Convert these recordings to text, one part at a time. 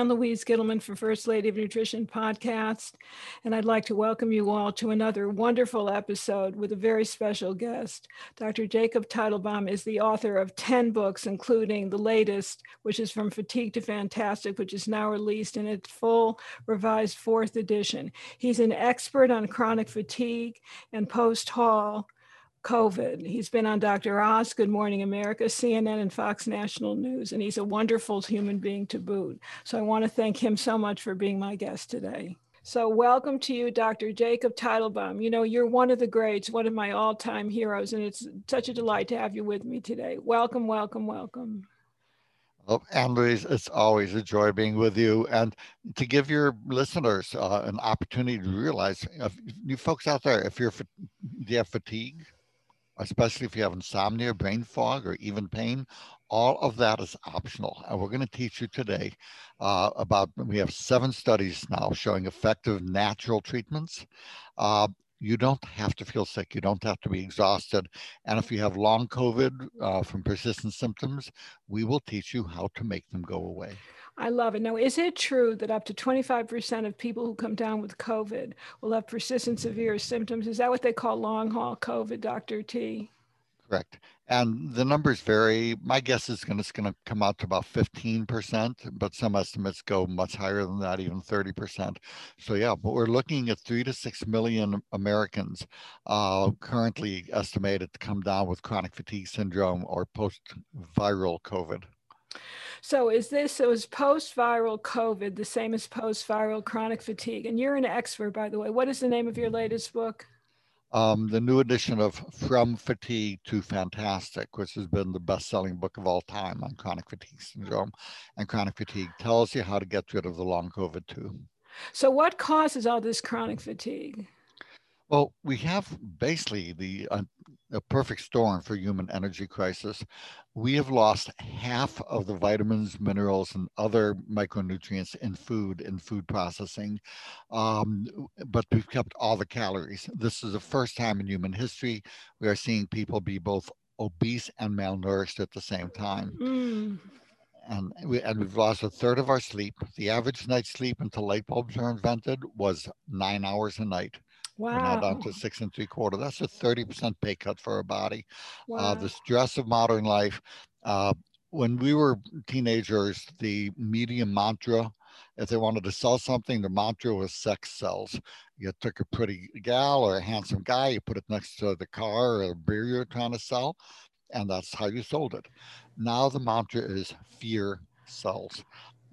Ann Louise Gittleman for First Lady of Nutrition podcast, and I'd like to welcome you all to another wonderful episode with a very special guest. Dr. Jacob Teitelbaum is the author of 10 books, including the latest, which is From Fatigue to Fantastic, which is now released in its full revised fourth edition. He's an expert on chronic fatigue and post-haul COVID. He's been on Dr. Oz, Good Morning America, CNN, and Fox National News, and he's a wonderful human being to boot. So I want to thank him so much for being my guest today. So, welcome to you, Dr. Jacob Teitelbaum. You know, you're one of the greats, one of my all time heroes, and it's such a delight to have you with me today. Welcome, welcome, welcome. Well, Anne-Louise, it's always a joy being with you and to give your listeners uh, an opportunity to realize, uh, you folks out there, if you're, do you have fatigue? Especially if you have insomnia, brain fog, or even pain, all of that is optional. And we're going to teach you today uh, about, we have seven studies now showing effective natural treatments. Uh, you don't have to feel sick. You don't have to be exhausted. And if you have long COVID uh, from persistent symptoms, we will teach you how to make them go away. I love it. Now, is it true that up to 25% of people who come down with COVID will have persistent severe symptoms? Is that what they call long haul COVID, Dr. T? Correct. And the numbers vary. My guess is going it's going to come out to about 15%, but some estimates go much higher than that, even 30%. So yeah, but we're looking at three to six million Americans uh, currently estimated to come down with chronic fatigue syndrome or post-viral COVID. So is this, so is post-viral COVID the same as post-viral chronic fatigue? And you're an expert, by the way. What is the name of your latest book? Um, the new edition of From Fatigue to Fantastic, which has been the best-selling book of all time on chronic fatigue syndrome. And chronic fatigue tells you how to get rid of the long COVID too. So what causes all this chronic fatigue? Well, we have basically the uh, a perfect storm for human energy crisis. We have lost half of the vitamins, minerals, and other micronutrients in food and food processing, um, but we've kept all the calories. This is the first time in human history we are seeing people be both obese and malnourished at the same time. Mm and we and we've lost a third of our sleep. The average night's sleep until light bulbs were invented was nine hours a night. Wow. We're now down to six and three quarter. That's a 30% pay cut for our body. Wow. Uh, the stress of modern life. Uh, when we were teenagers, the media mantra, if they wanted to sell something, the mantra was sex sells. You took a pretty gal or a handsome guy, you put it next to the car or the beer you're trying to sell, and that's how you sold it. Now the mantra is fear sells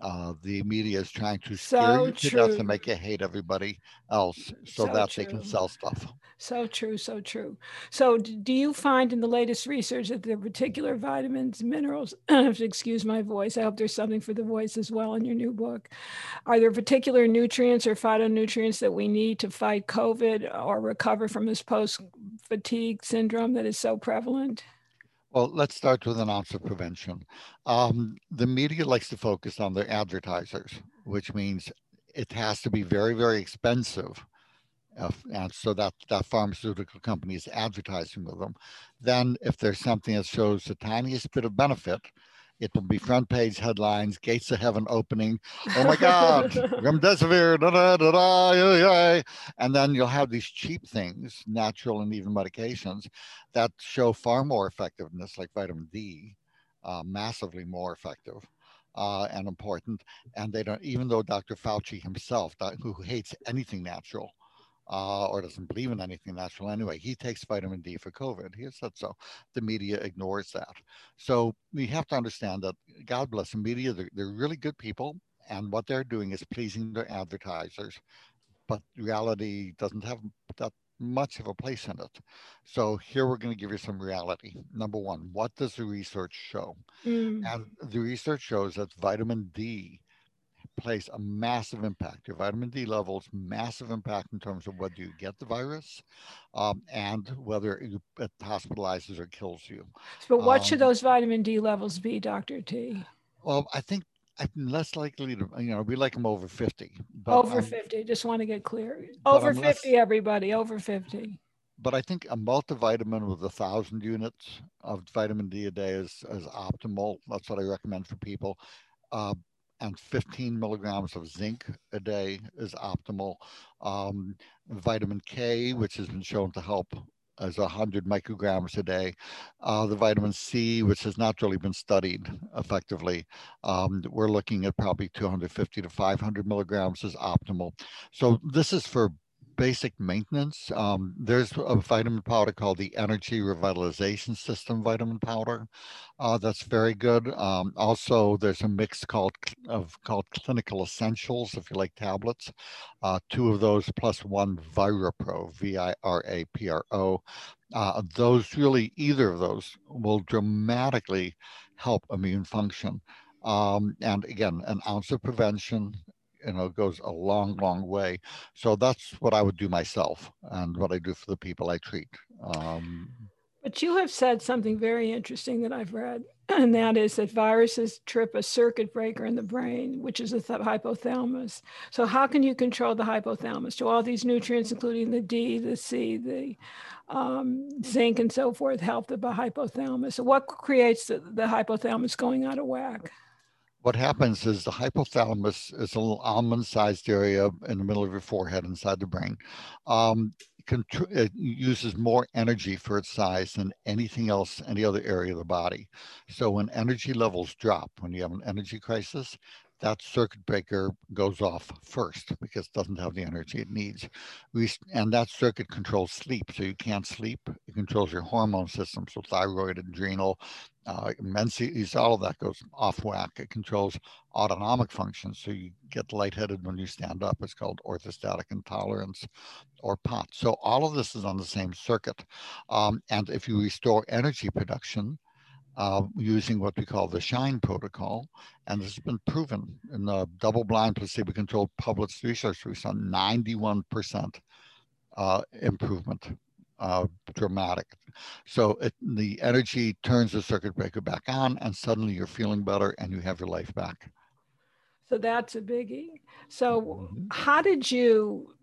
uh, the media is trying to scare so you to true. death and make you hate everybody else so, so that true. they can sell stuff. So true, so true. So, do you find in the latest research that there are particular vitamins, minerals, excuse my voice, I hope there's something for the voice as well in your new book. Are there particular nutrients or phytonutrients that we need to fight COVID or recover from this post fatigue syndrome that is so prevalent? Well, let's start with an ounce of prevention. Um, the media likes to focus on their advertisers, which means it has to be very, very expensive. Uh, and so that that pharmaceutical company is advertising with them. Then, if there's something that shows the tiniest bit of benefit, it will be front page headlines, gates of heaven opening. Oh my God, remdesivir, da, da, da, da, yeah, yeah. and then you'll have these cheap things, natural and even medications, that show far more effectiveness, like vitamin D, uh, massively more effective. Uh, and important, and they don't. Even though Dr. Fauci himself, who hates anything natural, uh, or doesn't believe in anything natural anyway. He takes vitamin D for COVID. He has said so. The media ignores that. So we have to understand that, God bless the media, they're, they're really good people. And what they're doing is pleasing their advertisers. But reality doesn't have that much of a place in it. So here we're going to give you some reality. Number one, what does the research show? Mm. And the research shows that vitamin D plays a massive impact. Your vitamin D levels, massive impact in terms of whether you get the virus um, and whether it hospitalizes or kills you. But what um, should those vitamin D levels be, Dr. T? Well, I think I'm less likely to, you know, we like them over 50. over 50, just want to get clear. Over 50, less, everybody, over 50. But I think a multivitamin with a thousand units of vitamin D a day is, is optimal. That's what I recommend for people. Uh, and 15 milligrams of zinc a day is optimal. Um, vitamin K, which has been shown to help as 100 micrograms a day. Uh, the vitamin C, which has not really been studied effectively, um, we're looking at probably 250 to 500 milligrams is optimal. So this is for basic maintenance. Um, there's a vitamin powder called the Energy Revitalization System vitamin powder. Uh, that's very good. Um, also, there's a mix called of called Clinical Essentials, if you like tablets. Uh, two of those plus one ViraPro, V-I-R-A-P-R-O. Uh, those really, either of those will dramatically help immune function. Um, and again, an ounce of prevention you know goes a long long way. So that's what i would do myself and what i do for the people i treat um, but you have said something very interesting that i've read and that is that viruses trip a circuit breaker in the brain which is the hypothalamus. So how can you control the hypothalamus? Do all these nutrients including the d the c the um, zinc and so forth help the hypothalamus? So what creates the, the hypothalamus going out of whack what happens is the hypothalamus is a little almond-sized area in the middle of your forehead inside the brain. Um, it uses more energy for its size than anything else, any other area of the body. So when energy levels drop, when you have an energy crisis, that circuit breaker goes off first because it doesn't have the energy it needs. We, and that circuit controls sleep. So you can't sleep. It controls your hormone system. So thyroid, adrenal, uh, menses, all of that goes off whack. It controls autonomic functions. So you get lightheaded when you stand up. It's called orthostatic intolerance or POT. So all of this is on the same circuit. Um, and if you restore energy production, uh, using what we call the SHINE protocol. And this has been proven in the double blind placebo controlled published research. We saw 91% uh, improvement, uh, dramatic. So it, the energy turns the circuit breaker back on, and suddenly you're feeling better and you have your life back. So that's a biggie. So, mm-hmm. how did you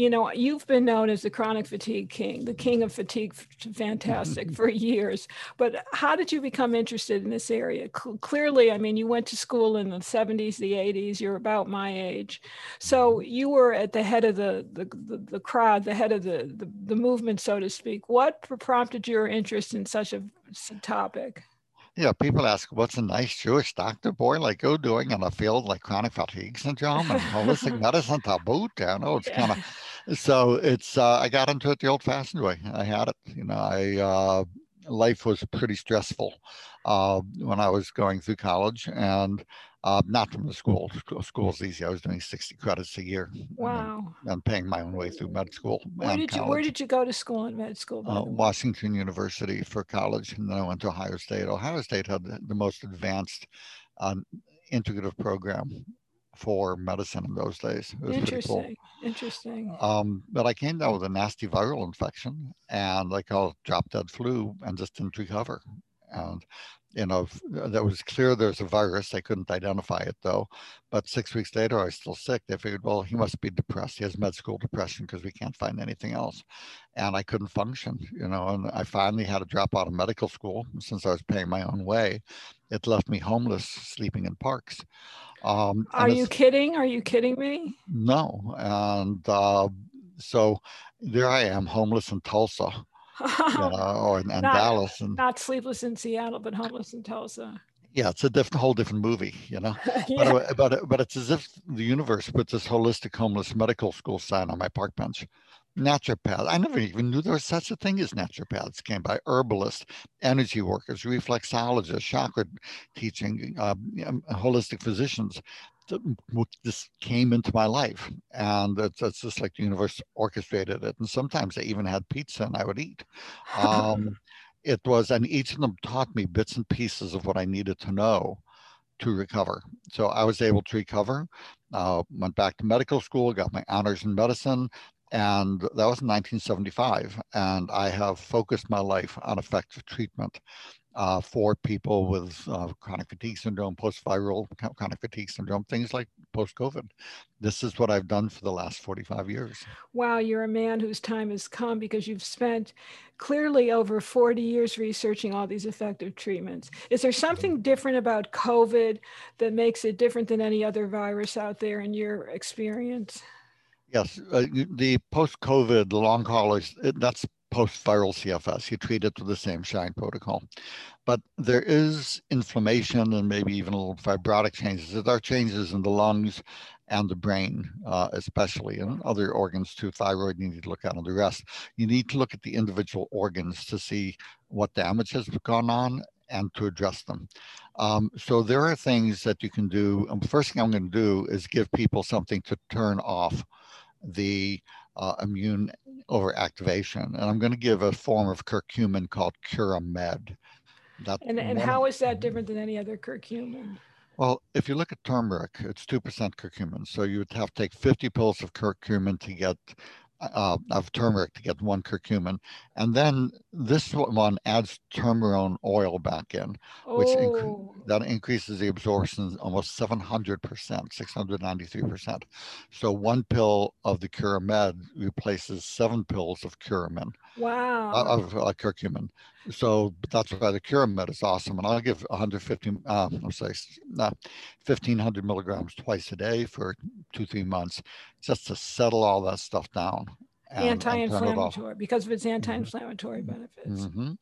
you know, you've been known as the chronic fatigue king, the king of fatigue, fantastic for years. But how did you become interested in this area? C- clearly, I mean, you went to school in the 70s, the 80s, you're about my age. So mm-hmm. you were at the head of the, the, the, the crowd, the head of the, the, the movement, so to speak. What prompted your interest in such a topic? Yeah, people ask, what's a nice Jewish doctor boy like you doing in a field like chronic fatigue syndrome and holistic medicine to boot? I know it's kind of so it's uh, I got into it the old-fashioned way. I had it, you know. I uh, life was pretty stressful uh, when I was going through college, and uh, not from the school. School's easy. I was doing sixty credits a year. Wow. I'm paying my own way through med school. Where did you Where did you go to school in med school? Uh, Washington University for college, and then I went to Ohio State. Ohio State had the most advanced uh, integrative program for medicine in those days. It was Interesting. Cool. Interesting. Um, but I came down with a nasty viral infection and like a drop dead flu and just didn't recover. And you know, that was clear there's a virus. I couldn't identify it though. But six weeks later, I was still sick. They figured, well, he must be depressed. He has med school depression because we can't find anything else. And I couldn't function, you know, and I finally had to drop out of medical school since I was paying my own way. It left me homeless, sleeping in parks. Um, Are you kidding? Are you kidding me? No. And uh, so there I am, homeless in Tulsa you know, or and, and not, Dallas and not sleepless in Seattle, but homeless in Tulsa. Yeah, it's a different, whole different movie, you know. yeah. but, uh, but uh, but it's as if the universe put this holistic homeless medical school sign on my park bench. Naturopath. I never even knew there was such a thing as naturopaths. Came by herbalists, energy workers, reflexologists, chakra teaching, uh, um, holistic physicians this came into my life and it's, it's just like the universe orchestrated it and sometimes I even had pizza and i would eat. Um, it was and each of them taught me bits and pieces of what i needed to know to recover. So i was able to recover uh, went back to medical school got my honors in medicine and that was in 1975 and i have focused my life on effective treatment uh, for people with uh, chronic fatigue syndrome, post-viral chronic fatigue syndrome, things like post-COVID. This is what I've done for the last 45 years. Wow, you're a man whose time has come because you've spent clearly over 40 years researching all these effective treatments. Is there something different about COVID that makes it different than any other virus out there in your experience? Yes, uh, the post-COVID, the long haulers, that's post-viral CFS. You treat it with the same SHINE protocol. But there is inflammation and maybe even a little fibrotic changes. There are changes in the lungs and the brain, uh, especially, and other organs too. Thyroid, you need to look at and the rest. You need to look at the individual organs to see what damage has gone on and to address them. Um, so there are things that you can do. First thing I'm going to do is give people something to turn off the uh, immune overactivation. And I'm going to give a form of curcumin called Curamed. That and and how is that different than any other curcumin? Well, if you look at turmeric, it's 2% curcumin. So you would have to take 50 pills of curcumin to get uh, of turmeric to get one curcumin. And then this one adds turmeric oil back in, which oh. that increases the absorption almost 700%, 693%. So one pill of the Curamed replaces seven pills of curamin. Wow. Of uh, curcumin. So that's why the Curamed is awesome. And I'll give 150, uh, let's say, uh, 1500 milligrams twice a day for two, three months just to settle all that stuff down. Anti-inflammatory because of its mm-hmm. anti-inflammatory benefits. Mm-hmm.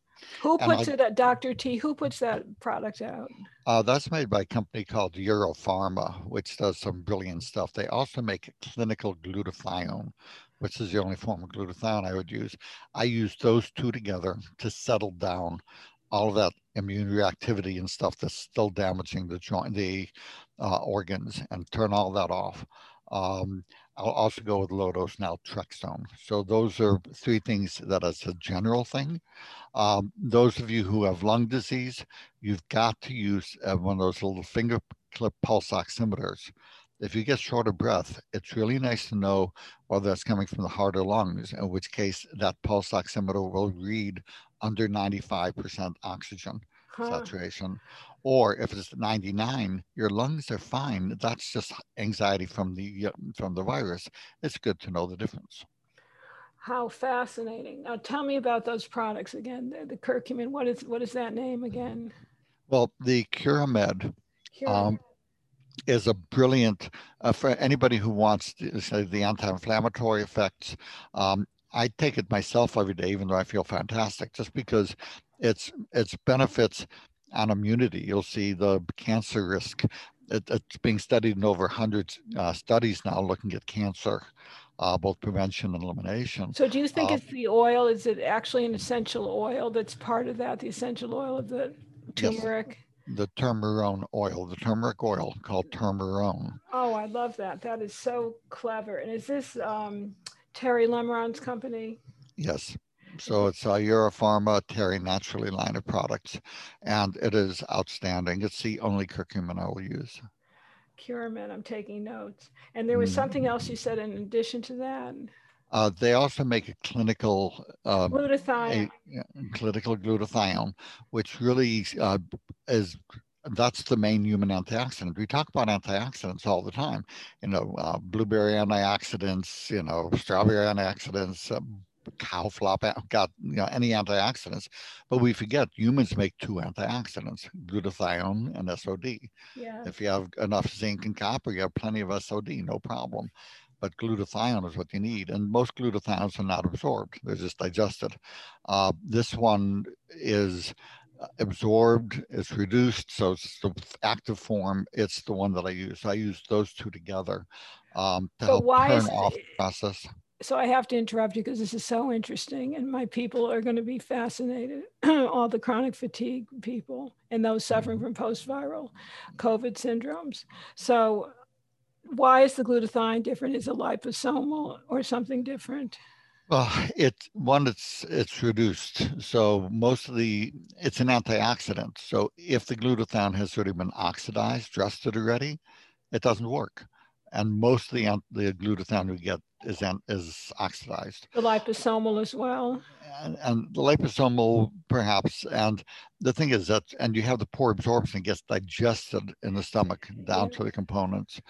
Who puts I, it at Dr. T? Who puts that product out? Uh, that's made by a company called Europharma, which does some brilliant stuff. They also make clinical glutathione, which is the only form of glutathione I would use. I use those two together to settle down all of that immune reactivity and stuff that's still damaging the joint, the uh, organs, and turn all that off. Um, I'll also go with low dose naltrexone. So those are three things that as a general thing. Um, those of you who have lung disease, you've got to use uh, one of those little finger clip pulse oximeters. If you get short of breath, it's really nice to know whether that's coming from the heart or lungs, in which case that pulse oximeter will read under 95% oxygen huh. saturation. Or if it's 99, your lungs are fine. That's just anxiety from the from the virus. It's good to know the difference. How fascinating! Now tell me about those products again. The, the curcumin. What is what is that name again? Well, the Curamed. Um, is a brilliant uh, for anybody who wants to say the anti-inflammatory effects. Um, I take it myself every day, even though I feel fantastic, just because its its benefits on immunity. You'll see the cancer risk. It, it's being studied in over 100 uh, studies now looking at cancer, uh, both prevention and elimination. So, do you think uh, it's the oil? Is it actually an essential oil that's part of that, the essential oil of the turmeric? Yes, the turmeric oil, the turmeric oil called turmerone. Oh, I love that. That is so clever. And is this um, Terry Lemerond's company? Yes. So it's a Europharma Terry Naturally line of products, and it is outstanding. It's the only curcumin I will use. Curamed, I'm taking notes. And there was mm. something else you said in addition to that. Uh, they also make a clinical uh, glutathione. A, clinical glutathione, which really uh, is that's the main human antioxidant. We talk about antioxidants all the time. You know, uh, blueberry antioxidants. You know, strawberry antioxidants. Um, cow flop got you know any antioxidants, but we forget humans make two antioxidants, glutathione and SOD. Yeah. If you have enough zinc and copper, you have plenty of SOD, no problem. But glutathione is what you need, and most glutathiones are not absorbed; they're just digested. Uh, this one is absorbed, it's reduced, so it's the active form. It's the one that I use. I use those two together um, to but help turn off the process so I have to interrupt you because this is so interesting, and my people are going to be fascinated. all the chronic fatigue people and those suffering from post-viral COVID syndromes. So, why is the glutathione different? Is it liposomal or something different? Well, it's one. It's it's reduced. So most of the it's an antioxidant. So if the glutathione has already been oxidized, rusted already, it doesn't work and most of the, the glutathione we get is is oxidized. The liposomal as well. And, and the liposomal perhaps. And the thing is that, and you have the poor absorption gets digested in the stomach down to the components.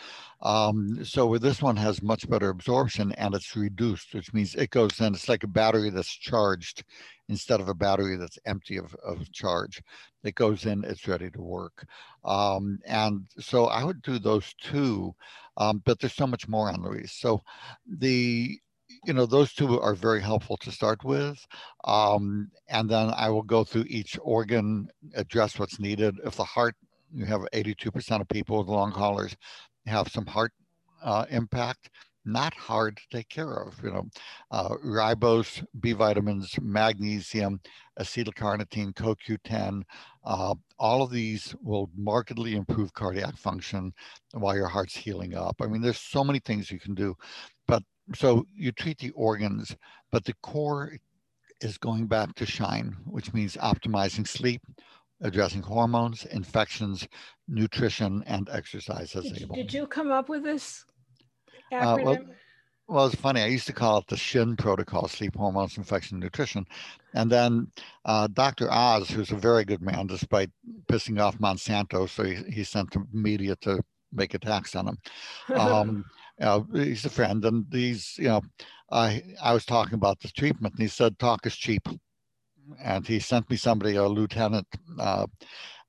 Um, so this one has much better absorption and it's reduced, which means it goes in, it's like a battery that's charged instead of a battery that's empty of, of charge. It goes in, it's ready to work. Um, and so I would do those two, um, but there's so much more Anne Louise. So the you know, those two are very helpful to start with. Um, and then I will go through each organ, address what's needed. If the heart, you have 82% of people with long haulers have some heart uh, impact, not hard to take care of. You know, uh, ribose, B vitamins, magnesium, acetylcarnitine, CoQ10, uh, all of these will markedly improve cardiac function while your heart's healing up. I mean, there's so many things you can do, so you treat the organs, but the core is going back to shine, which means optimizing sleep, addressing hormones, infections, nutrition, and exercise as did, able. Did you come up with this acronym? Uh, well, well, it's funny. I used to call it the SHIN protocol, sleep, hormones, infection, nutrition. And then uh, Dr. Oz, who's a very good man, despite pissing off Monsanto, so he, he sent the media to make attacks on him. Um, you know, he's a friend, and he's, you know, I I was talking about the treatment, and he said, "Talk is cheap," and he sent me somebody, a lieutenant, uh,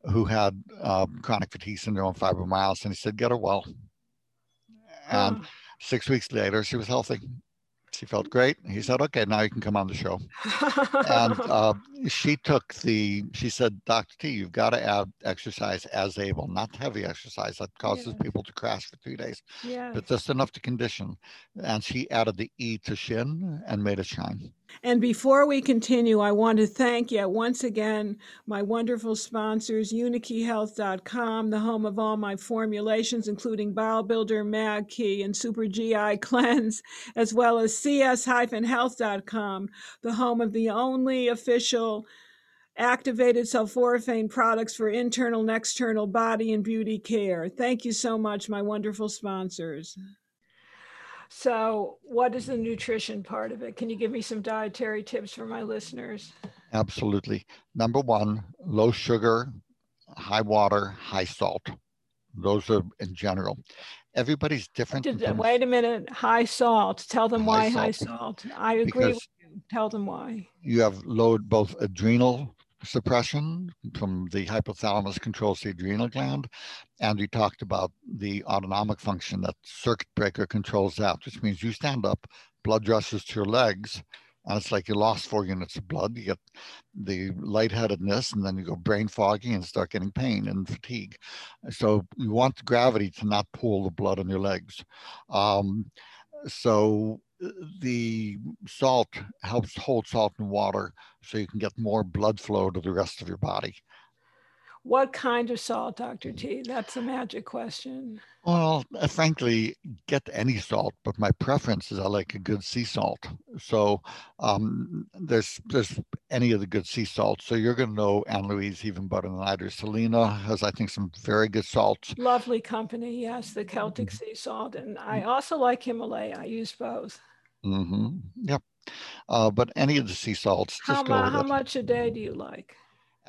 who had uh, chronic fatigue syndrome, fibromyalgia, and he said, "Get her well." And oh. six weeks later, she was healthy. She felt great. He said, okay, now you can come on the show. and uh, she took the, she said, Dr. T, you've got to add exercise as able, not heavy exercise that causes yeah. people to crash for three days, yeah. but just enough to condition. And she added the E to shin and made it shine. And before we continue, I want to thank yet once again my wonderful sponsors, UniKeyHealth.com, the home of all my formulations, including Bowel Builder, Mag Key, and Super GI Cleanse, as well as CS-Health.com, the home of the only official activated sulforaphane products for internal and external body and beauty care. Thank you so much, my wonderful sponsors. So, what is the nutrition part of it? Can you give me some dietary tips for my listeners? Absolutely. Number one, low sugar, high water, high salt. Those are in general. Everybody's different. Did, wait a minute. High salt. Tell them high why salt. high salt. I agree because with you. Tell them why. You have low both adrenal suppression from the hypothalamus controls the adrenal gland. And we talked about the autonomic function that circuit breaker controls that, which means you stand up, blood rushes to your legs, and it's like you lost four units of blood. You get the lightheadedness, and then you go brain foggy and start getting pain and fatigue. So you want gravity to not pull the blood on your legs. Um, so the salt helps hold salt in water so you can get more blood flow to the rest of your body. What kind of salt, Dr. T? That's a magic question. Well, uh, frankly, get any salt, but my preference is I like a good sea salt. So um, there's there's any of the good sea salts. So you're going to know Anne Louise even better than I do. Selina has, I think, some very good salts. Lovely company, yes, the Celtic mm-hmm. sea salt, and I also like Himalaya. I use both. Mm-hmm. Yep. Uh, but any of the sea salts. How, how much a day do you like?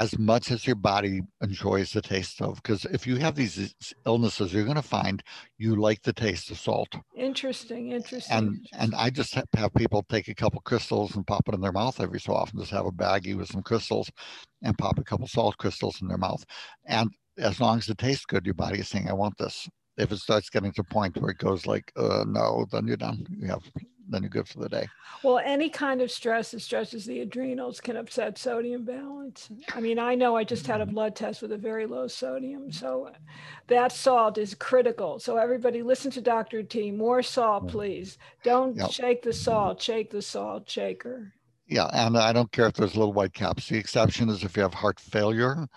As much as your body enjoys the taste of, because if you have these illnesses, you're going to find you like the taste of salt. Interesting, interesting. And interesting. and I just have people take a couple crystals and pop it in their mouth every so often. Just have a baggie with some crystals, and pop a couple salt crystals in their mouth. And as long as it tastes good, your body is saying, "I want this." If it starts getting to a point where it goes like, uh, "No," then you're done. You have then you're good for the day. Well, any kind of stress that stresses the adrenals can upset sodium balance. I mean, I know I just had a mm-hmm. blood test with a very low sodium. So that salt is critical. So everybody listen to Dr. T. More salt, please. Don't yep. shake the salt, shake the salt shaker. Yeah, and I don't care if there's little white caps. The exception is if you have heart failure,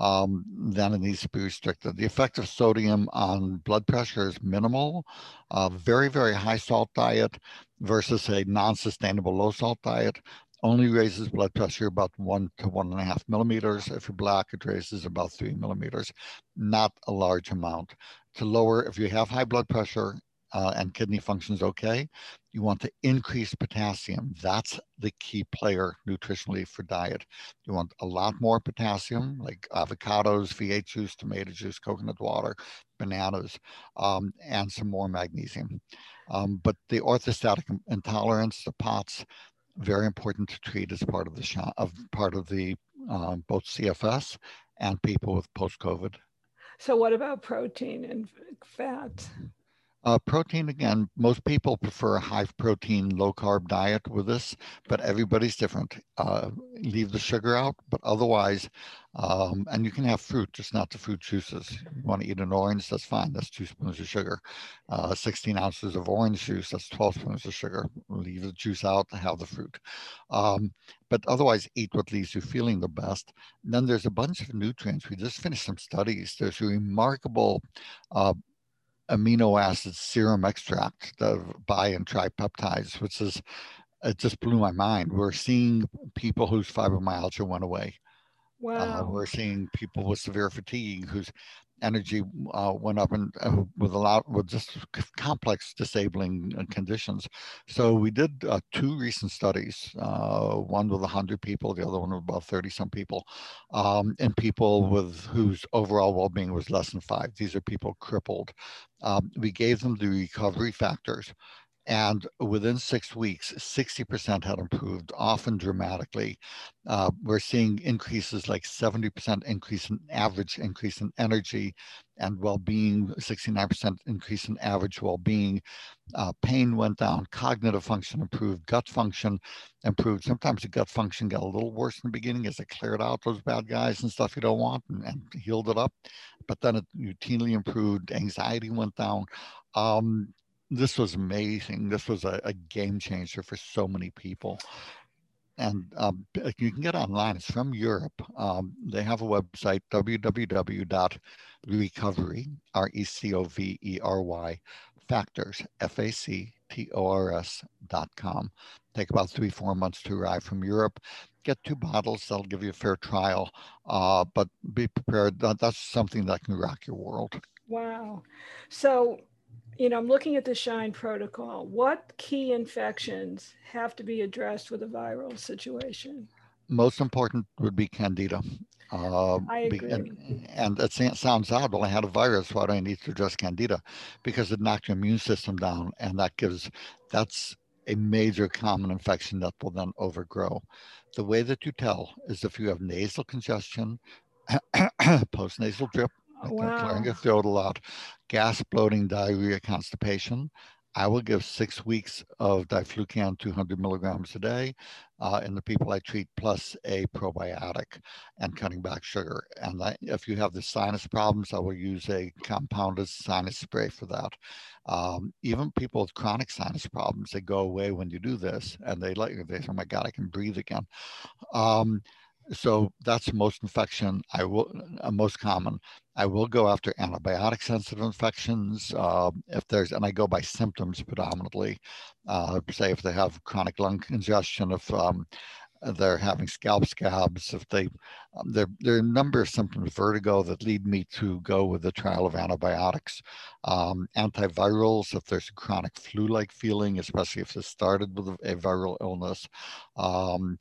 um, then it needs to be restricted. The effect of sodium on blood pressure is minimal. Uh, very, very high salt diet versus a non-sustainable low salt diet only raises blood pressure about one to one and a half millimeters. If you're black, it raises about three millimeters, not a large amount. To lower, if you have high blood pressure uh, and kidney function is okay, you want to increase potassium. That's the key player nutritionally for diet. You want a lot more potassium, like avocados, V8 juice, tomato juice, coconut water, bananas, um, and some more magnesium. Um, but the orthostatic intolerance, the POTS, very important to treat as part of the shot, of part of the um, both CFS and people with post-COVID. So what about protein and fat? Uh, protein, again, most people prefer a high protein, low carb diet with this, but everybody's different. Uh, leave the sugar out, but otherwise, um, and you can have fruit, just not the fruit juices. You want to eat an orange, that's fine. That's two spoons of sugar. Uh, 16 ounces of orange juice, that's 12 spoons of sugar. Leave the juice out, have the fruit. Um, but otherwise, eat what leaves you feeling the best. And then there's a bunch of nutrients. We just finished some studies. There's a remarkable uh, amino acid serum extract of bi and tripeptides, which is it just blew my mind. We're seeing people whose fibromyalgia went away. Wow. Uh, we're seeing people with severe fatigue whose energy uh, went up and uh, with a lot with just complex disabling uh, conditions. So we did uh, two recent studies, uh, one with 100 people, the other one with about 30 some people, um, and people with whose overall well-being was less than five. These are people crippled. Um, we gave them the recovery factors and within six weeks, 60% had improved, often dramatically. Uh, we're seeing increases like 70% increase in average increase in energy and well-being, 69% increase in average well-being. Uh, pain went down, cognitive function improved, gut function improved. Sometimes the gut function got a little worse in the beginning as it cleared out those bad guys and stuff you don't want and, and healed it up. But then it routinely improved, anxiety went down. Um, this was amazing. This was a, a game changer for so many people. And um, you can get online. It's from Europe. Um, they have a website, www.recovery, R-E-C-O-V-E-R-Y, factors, F-A-C-T-O-R-S dot com. Take about three, four months to arrive from Europe. Get two bottles. That'll give you a fair trial. Uh, but be prepared. That, that's something that can rock your world. Wow. So you know, I'm looking at the SHINE protocol. What key infections have to be addressed with a viral situation? Most important would be Candida. Uh, I agree. And, and it sounds odd. Well, I had a virus. Why do I need to address Candida? Because it knocked your immune system down, and that gives that's a major common infection that will then overgrow. The way that you tell is if you have nasal congestion, post-nasal drip, wow. throat a lot, gas, bloating, diarrhea, constipation. I will give six weeks of diflucan 200 milligrams a day uh, in the people I treat, plus a probiotic and cutting back sugar. And I, if you have the sinus problems, I will use a compounded sinus spray for that. Um, even people with chronic sinus problems, they go away when you do this and they let you, they say, oh my God, I can breathe again. Um, so that's most infection. I will uh, most common. I will go after antibiotic sensitive infections uh, if there's, and I go by symptoms predominantly. Uh, say if they have chronic lung congestion, if um, they're having scalp scabs, if they, um, there, there are a number of symptoms, vertigo that lead me to go with the trial of antibiotics. Um, antivirals, if there's a chronic flu-like feeling, especially if it started with a viral illness. Um,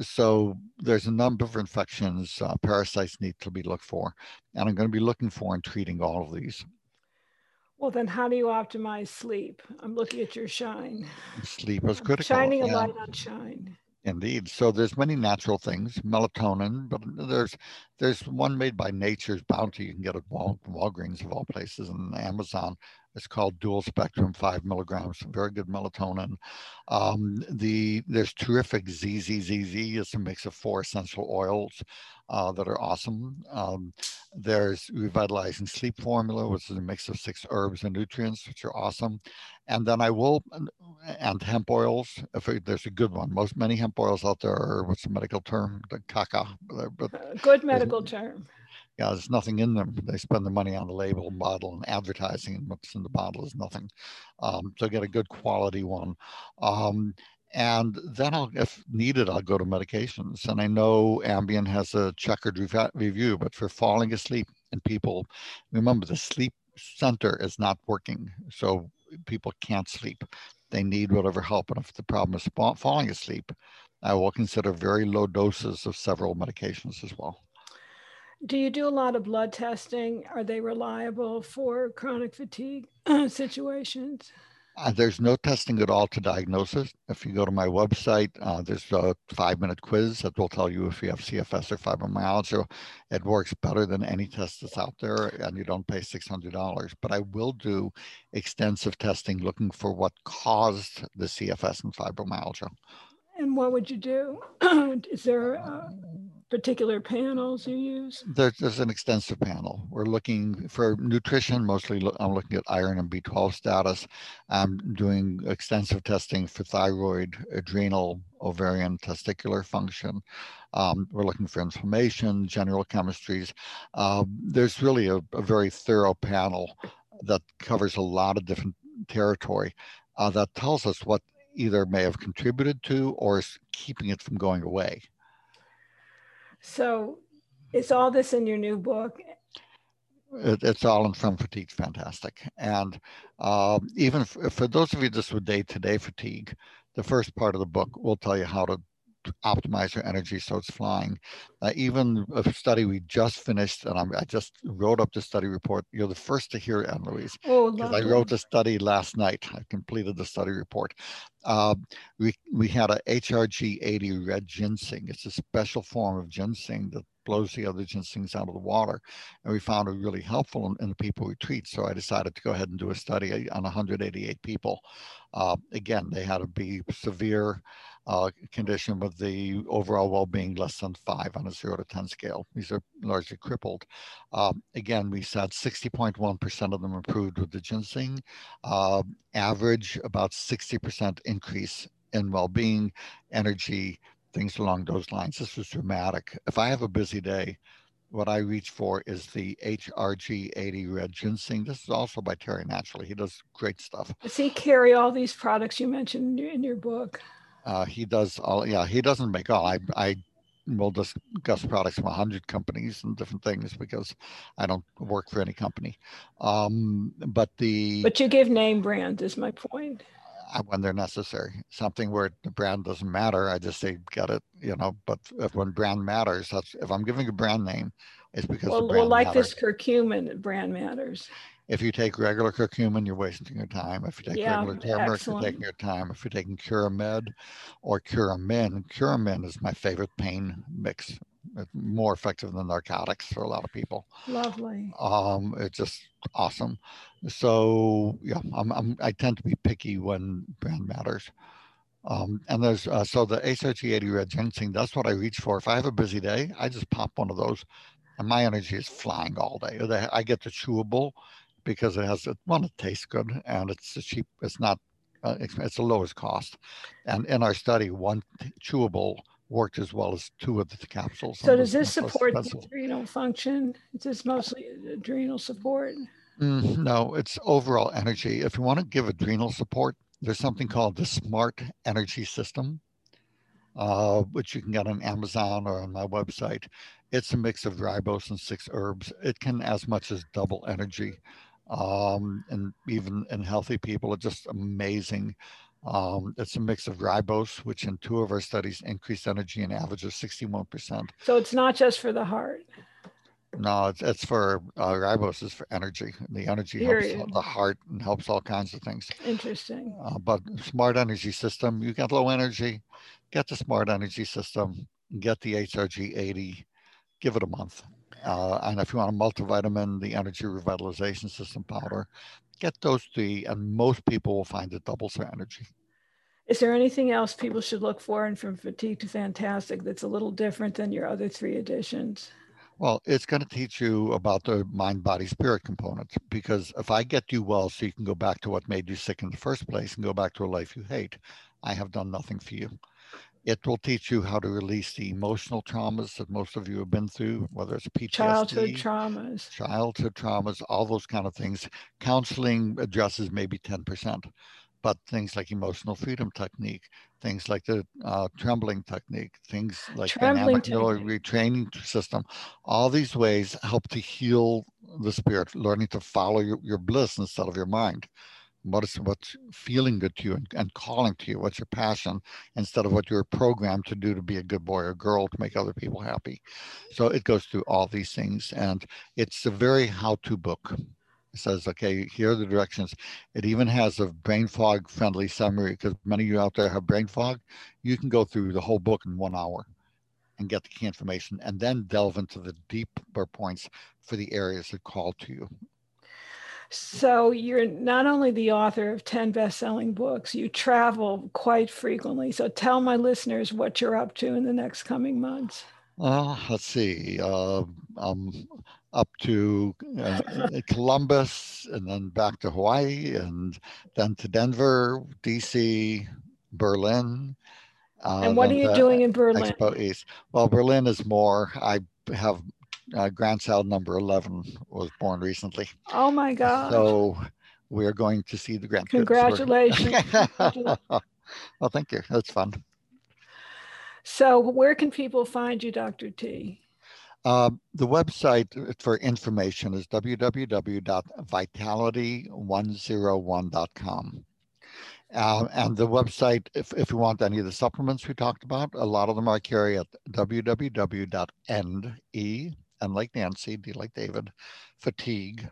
so there's a number of infections, uh, parasites need to be looked for, and I'm going to be looking for and treating all of these. Well, then how do you optimize sleep? I'm looking at your shine. Sleep is critical. Shining a light on shine. Indeed. So there's many natural things, melatonin, but there's there's one made by Nature's Bounty. You can get at Wal, Walgreens of all places and Amazon. It's called dual spectrum, five milligrams, very good melatonin. Um, the there's terrific ZZZZ. It's a mix of four essential oils uh, that are awesome. Um, there's revitalizing sleep formula, which is a mix of six herbs and nutrients, which are awesome. And then I will, and hemp oils, if there's a good one. Most many hemp oils out there are, what's the medical term? The caca. But uh, good medical term yeah, there's nothing in them. They spend the money on the label and bottle and advertising, and what's in the bottle is nothing. Um, so get a good quality one. Um, and then I'll, if needed, I'll go to medications. And I know Ambien has a checkered review, but for falling asleep and people, remember the sleep center is not working. So people can't sleep. They need whatever help. And if the problem is falling asleep, I will consider very low doses of several medications as well. Do you do a lot of blood testing? Are they reliable for chronic fatigue situations? Uh, there's no testing at all to diagnosis. If you go to my website, uh, there's a five minute quiz that will tell you if you have CFS or fibromyalgia. It works better than any test that's out there, and you don't pay $600. But I will do extensive testing looking for what caused the CFS and fibromyalgia. And what would you do? Is there uh, particular panels you use? There's, there's an extensive panel. We're looking for nutrition, mostly look, I'm looking at iron and B12 status. I'm doing extensive testing for thyroid, adrenal, ovarian, testicular function. Um, we're looking for inflammation, general chemistries. Uh, there's really a, a, very thorough panel that covers a lot of different territory uh, that tells us what either may have contributed to or is keeping it from going away. So is all this in your new book? It, it's all in From Fatigue Fantastic. And uh, even for those of you just with day to day fatigue, the first part of the book will tell you how to optimize your energy so it's flying. Uh, even a study we just finished, and I'm, i just wrote up the study report. You're the first to hear it, Anne Louise. Oh, I wrote the study last night. I completed the study report. Uh, we, we had a HRG 80 red ginseng. It's a special form of ginseng that blows the other ginsengs out of the water. And we found it really helpful in, in, the people we treat. So I decided to go ahead and do a study on 188 people. Uh, again, they had to be severe uh, condition with the overall well-being less than five on a zero to 10 scale. These are largely crippled. Um, again, we said 60.1% of them improved with the ginseng. Uh, average about 60% increase in well-being, energy, things along those lines. This was dramatic. If I have a busy day, what I reach for is the HRG 80 red ginseng. This is also by Terry Naturally. He does great stuff. Does he carry all these products you mentioned in your book? Uh, he does all, yeah, he doesn't make all. I, I will discuss products from 100 companies and different things because I don't work for any company. Um, but the. But you give name brands, is my point. Uh, when they're necessary. Something where the brand doesn't matter, I just say get it, you know. But if when brand matters, that's if I'm giving a brand name, it's because well, well like this curcumin brand matters. If you take regular curcumin, you're wasting your time. If you take yeah, regular turmeric, excellent. you're taking your time. If you're taking Curamed or Curamin, Curamin is my favorite pain mix. It's more effective than narcotics for a lot of people. Lovely. Um, it's just awesome. So yeah, I'm, I'm I tend to be picky when brand matters. Um, and there's uh, so the HRG80 red ginseng. That's what I reach for. If I have a busy day, I just pop one of those, and my energy is flying all day. I get the chewable because it has one it tastes good and it's cheap it's not uh, it's the lowest cost. And in our study one chewable worked as well as two of the capsules so does this support the adrenal function? Is this mostly adrenal support? Mm, no it's overall energy. If you want to give adrenal support there's something called the smart energy system uh, which you can get on Amazon or on my website. It's a mix of ribose and six herbs. It can as much as double energy um, and even in healthy people, it's just amazing. Um, it's a mix of ribose, which in two of our studies increased energy an average of 61%. So it's not just for the heart. No, it's, it's for uh, ribose is for energy. The energy Period. helps the heart and helps all kinds of things. Interesting. Uh, but smart energy system, you get low energy, get the smart energy system, get the HRG 80, give it a month. Uh, and if you want a multivitamin, the energy revitalization system powder, get those three, and most people will find it doubles their energy. Is there anything else people should look for in From Fatigue to Fantastic that's a little different than your other three editions? Well, it's going to teach you about the mind, body, spirit component. Because if I get you well so you can go back to what made you sick in the first place and go back to a life you hate, I have done nothing for you. It will teach you how to release the emotional traumas that most of you have been through, whether it's PTSD, childhood traumas, childhood traumas, all those kind of things. Counseling addresses maybe 10%, but things like emotional freedom technique, things like the uh, trembling technique, things like trembling dynamic retraining system, all these ways help to heal the spirit, learning to follow your, your bliss instead of your mind what is what's feeling good to you and, and calling to you? What's your passion instead of what you're programmed to do to be a good boy or girl to make other people happy? So it goes through all these things and it's a very how-to book. It says okay here are the directions. It even has a brain fog friendly summary because many of you out there have brain fog. You can go through the whole book in one hour and get the key information and then delve into the deeper points for the areas that call to you so you're not only the author of 10 best-selling books, you travel quite frequently. So tell my listeners what you're up to in the next coming months. Uh, let's see. Uh, I'm up to uh, Columbus and then back to Hawaii and then to Denver, DC, Berlin. Uh, and what are you doing in Berlin? Expo East. Well, Berlin is more. I have uh, grandchild number 11 was born recently. Oh my God. So we're going to see the grandkids. Congratulations. well, thank you. That's fun. So where can people find you, Dr. T? Uh, the website for information is www.vitality101.com. Uh, and the website, if, if you want any of the supplements we talked about, a lot of them I carry at www.end, and like Nancy, D like David, fatigue,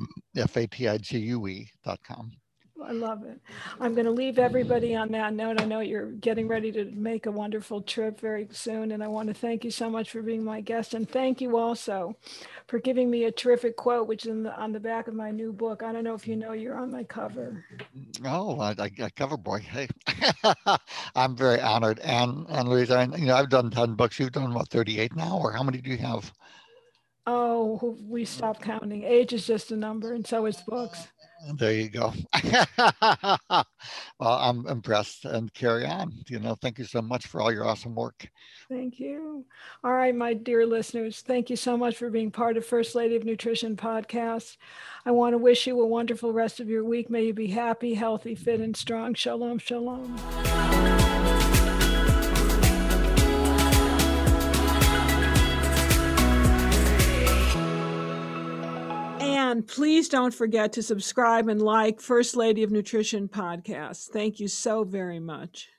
mm, F A T I G U E dot com. Oh, I love it. I'm going to leave everybody on that note. I know you're getting ready to make a wonderful trip very soon, and I want to thank you so much for being my guest, and thank you also for giving me a terrific quote, which is the, on the back of my new book. I don't know if you know you're on my cover. Oh, I, I cover boy. Hey, I'm very honored, and Anne Louise, I you know I've done ten books. You've done what 38 now, or how many do you have? Oh, we stopped counting. Age is just a number, and so is books. There you go. well, I'm impressed and carry on. You know, thank you so much for all your awesome work. Thank you. All right, my dear listeners, thank you so much for being part of First Lady of Nutrition podcast. I want to wish you a wonderful rest of your week. May you be happy, healthy, fit, and strong. Shalom, shalom. And please don't forget to subscribe and like First Lady of Nutrition podcast. Thank you so very much.